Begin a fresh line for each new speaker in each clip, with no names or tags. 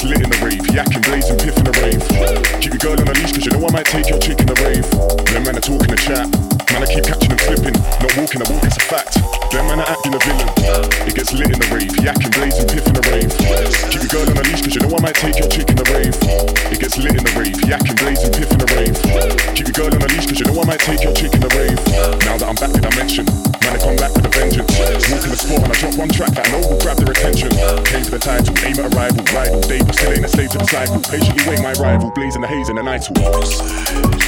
gets lit in the rave. Yakking, blazing, piffin' the rave. Keep your girl on a leash, cause you
know I might take your chick in the rave. Them men are talking the chat. Man, I keep catching them flipping. Not walking, I walk, it's a fact. Them men are acting a villain. It gets lit in the rave. Yakking, blazing, piffin' the rave. Keep your girl on a leash, cause you know I might take your chick in the rave. It gets lit in the rave. Yakking, blazing, piffin' the rave. Keep your girl on a leash, cause you know I might take your chick in the rave. Now that I'm back to dimension, man, I come back with a vengeance. Walking the sport and I drop one track that I know Came to aim at a rival, day, but still ain't a slave to the cycle. Patiently wait my rival, blazing the haze in the night.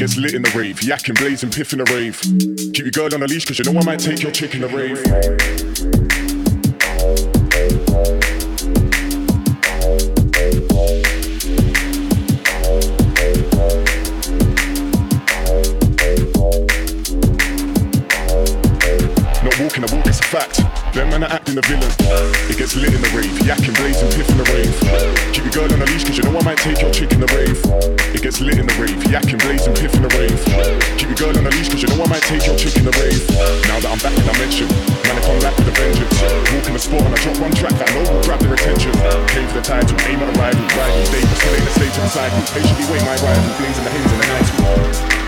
Gets lit in the rave. Yakking, blazing, piff in the rave. Keep your girl on a leash, cause you know I might take your chick in the rave. Not walking a walk, it's a fact. Them man are acting a villain. It gets lit in the rave. Yakking, blazing, piff in the rave. Keep your girl on a leash, cause you know I might take your chick in the rave. It gets lit in the rave. Yakking, blazing, might take your chick in the rave. Now that I'm back in dimension, man, I come back with a vengeance. Walk in the sport and I drop one track I know will grab their attention. Came for the title, aim at a rival, rival, but still ain't a slave to the cycle. Patiently wait my rival, blazing the haze in the night.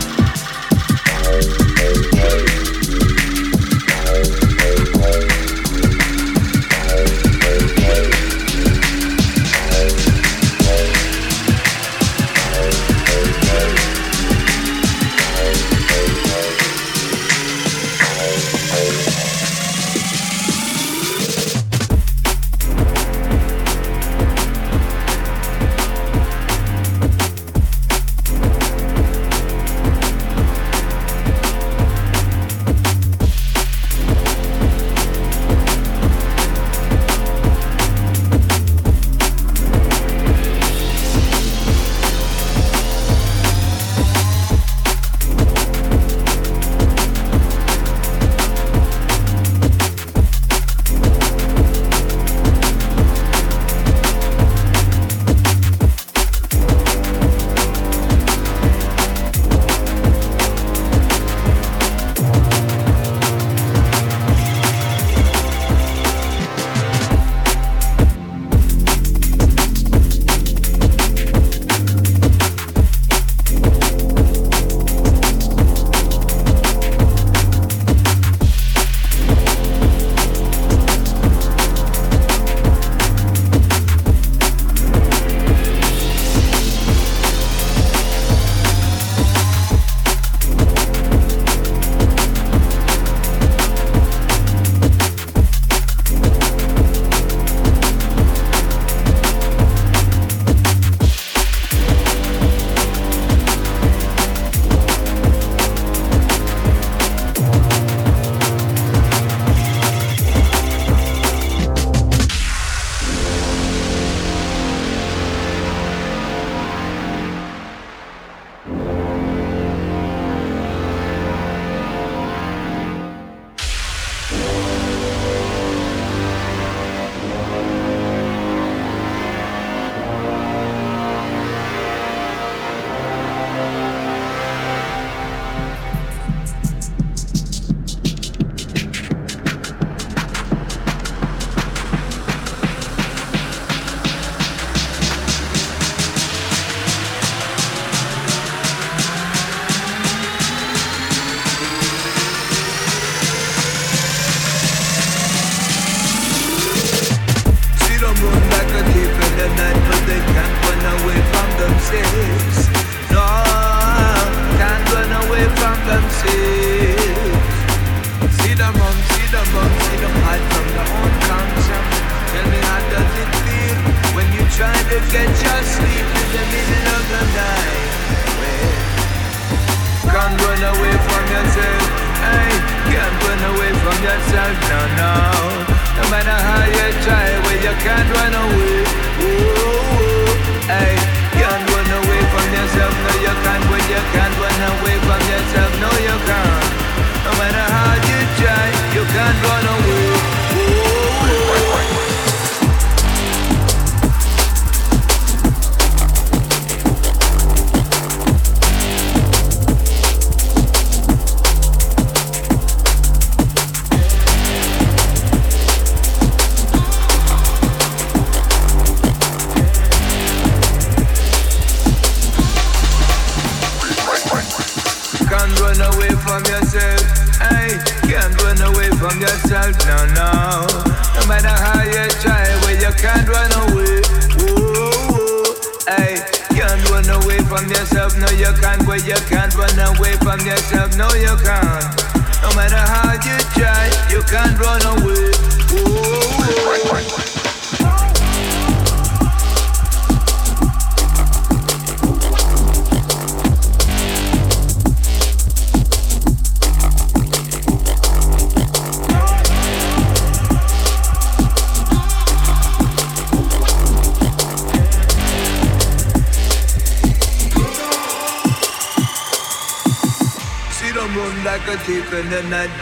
No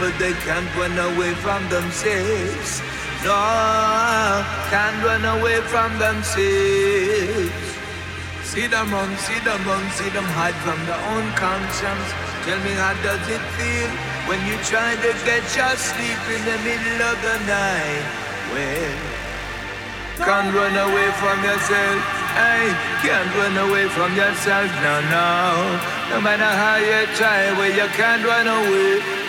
but they can't run away from themselves. No, can't run away from themselves. See them run, see them run, see them hide from their own conscience. Tell me how does it feel when you try to get your sleep in the middle of the night? Well, can't run away from yourself. Hey, can't run away from yourself, no, no. No matter how you try, well, you can't run away.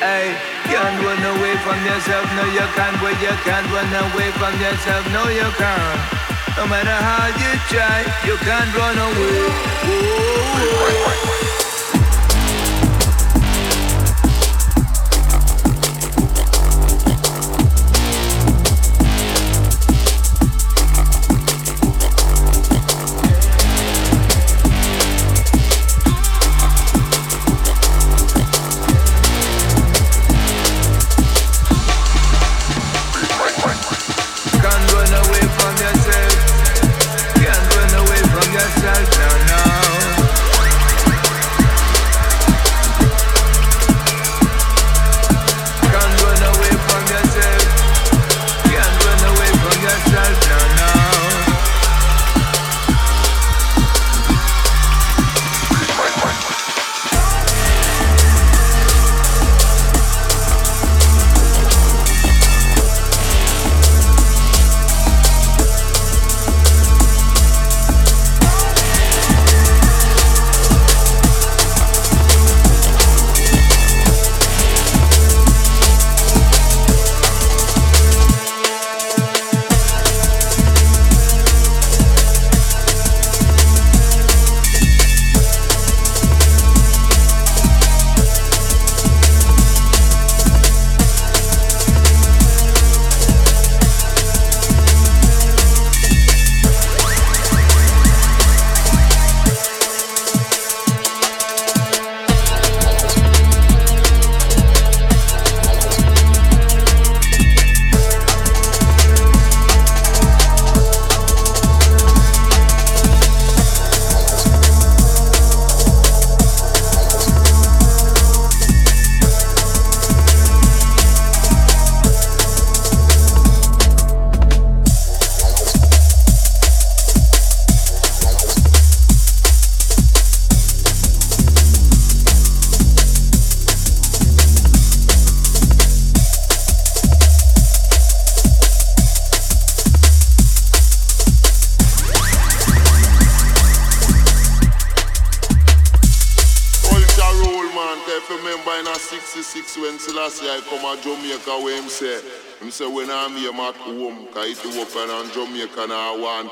Hey, can't run away from yourself, no, you can't. Well, you can't run away from yourself, no, you can't. No matter how you try, you can't run away. Ooh.
Jamaican I want.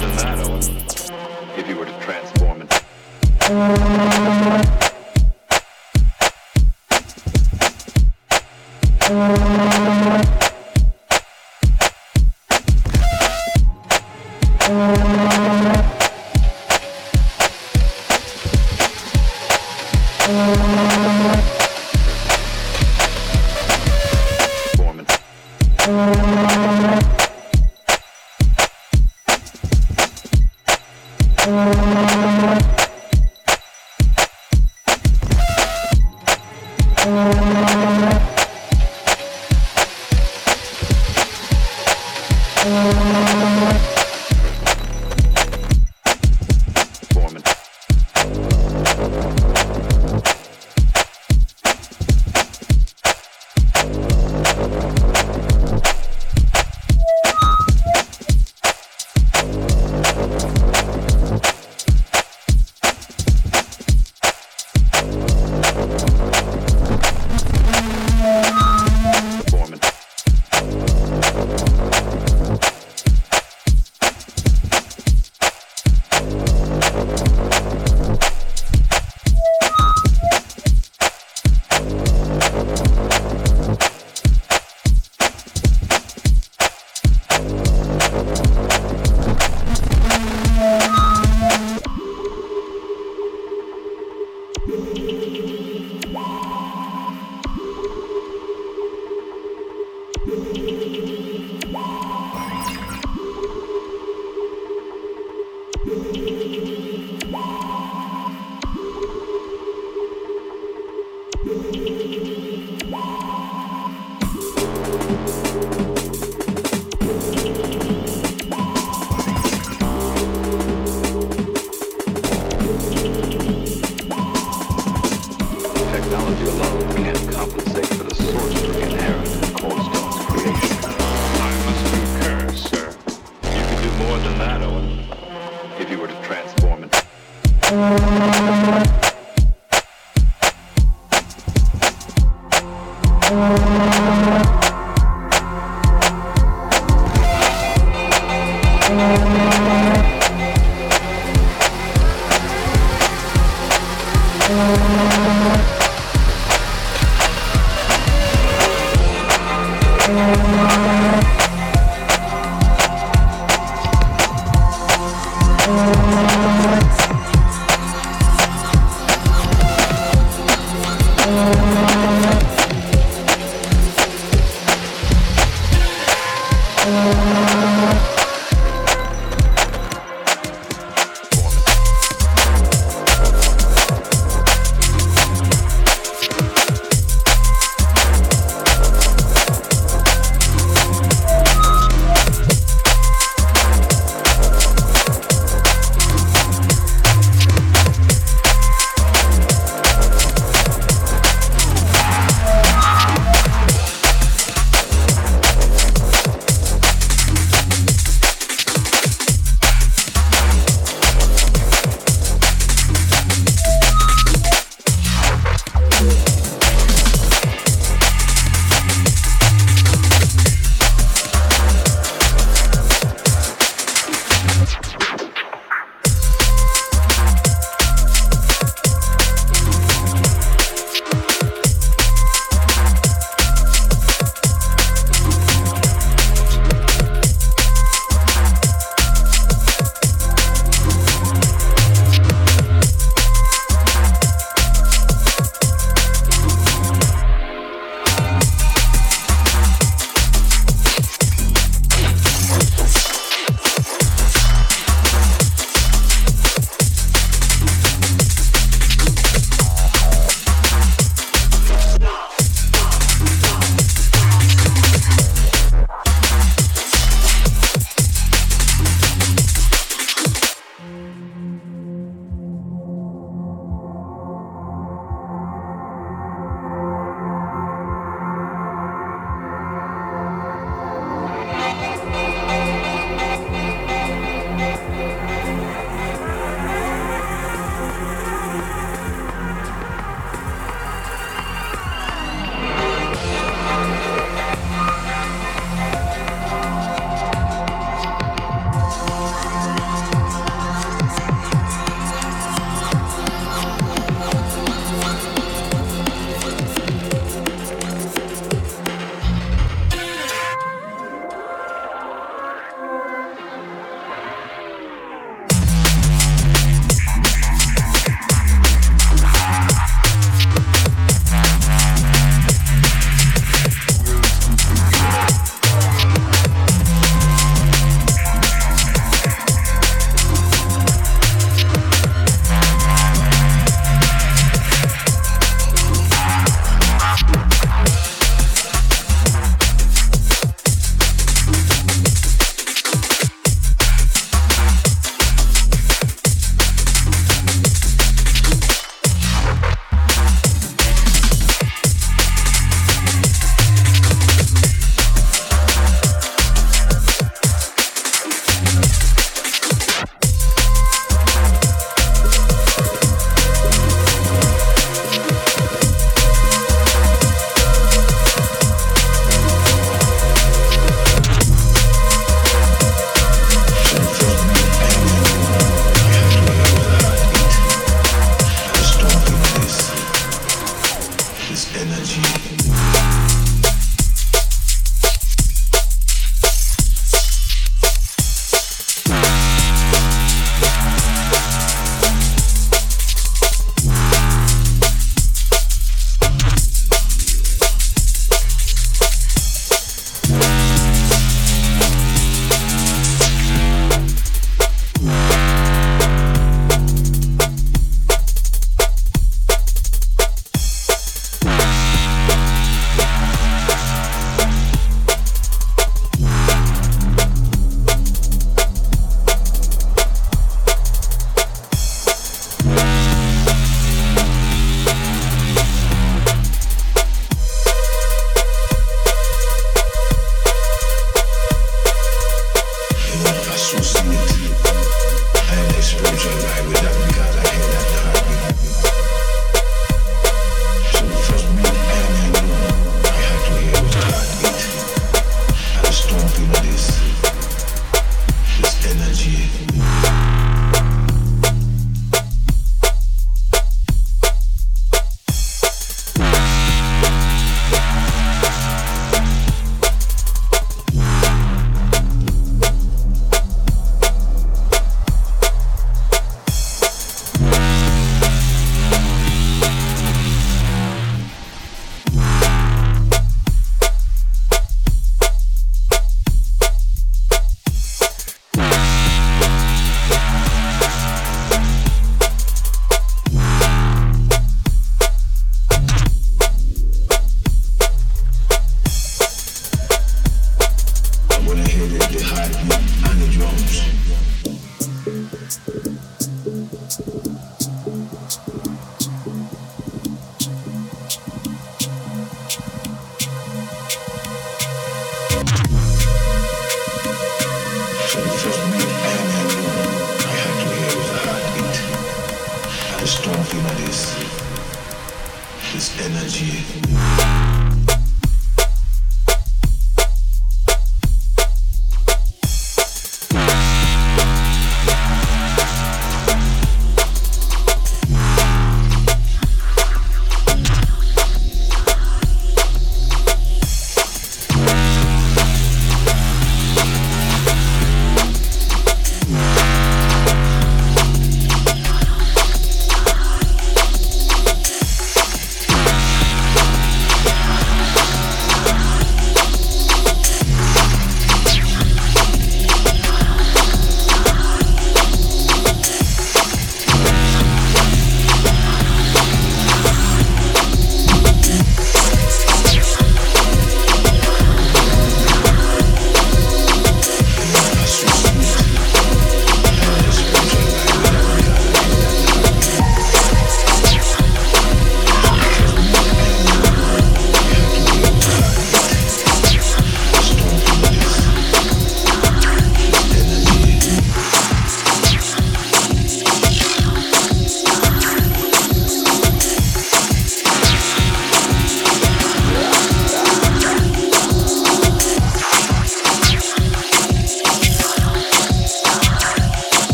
Nevada.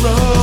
state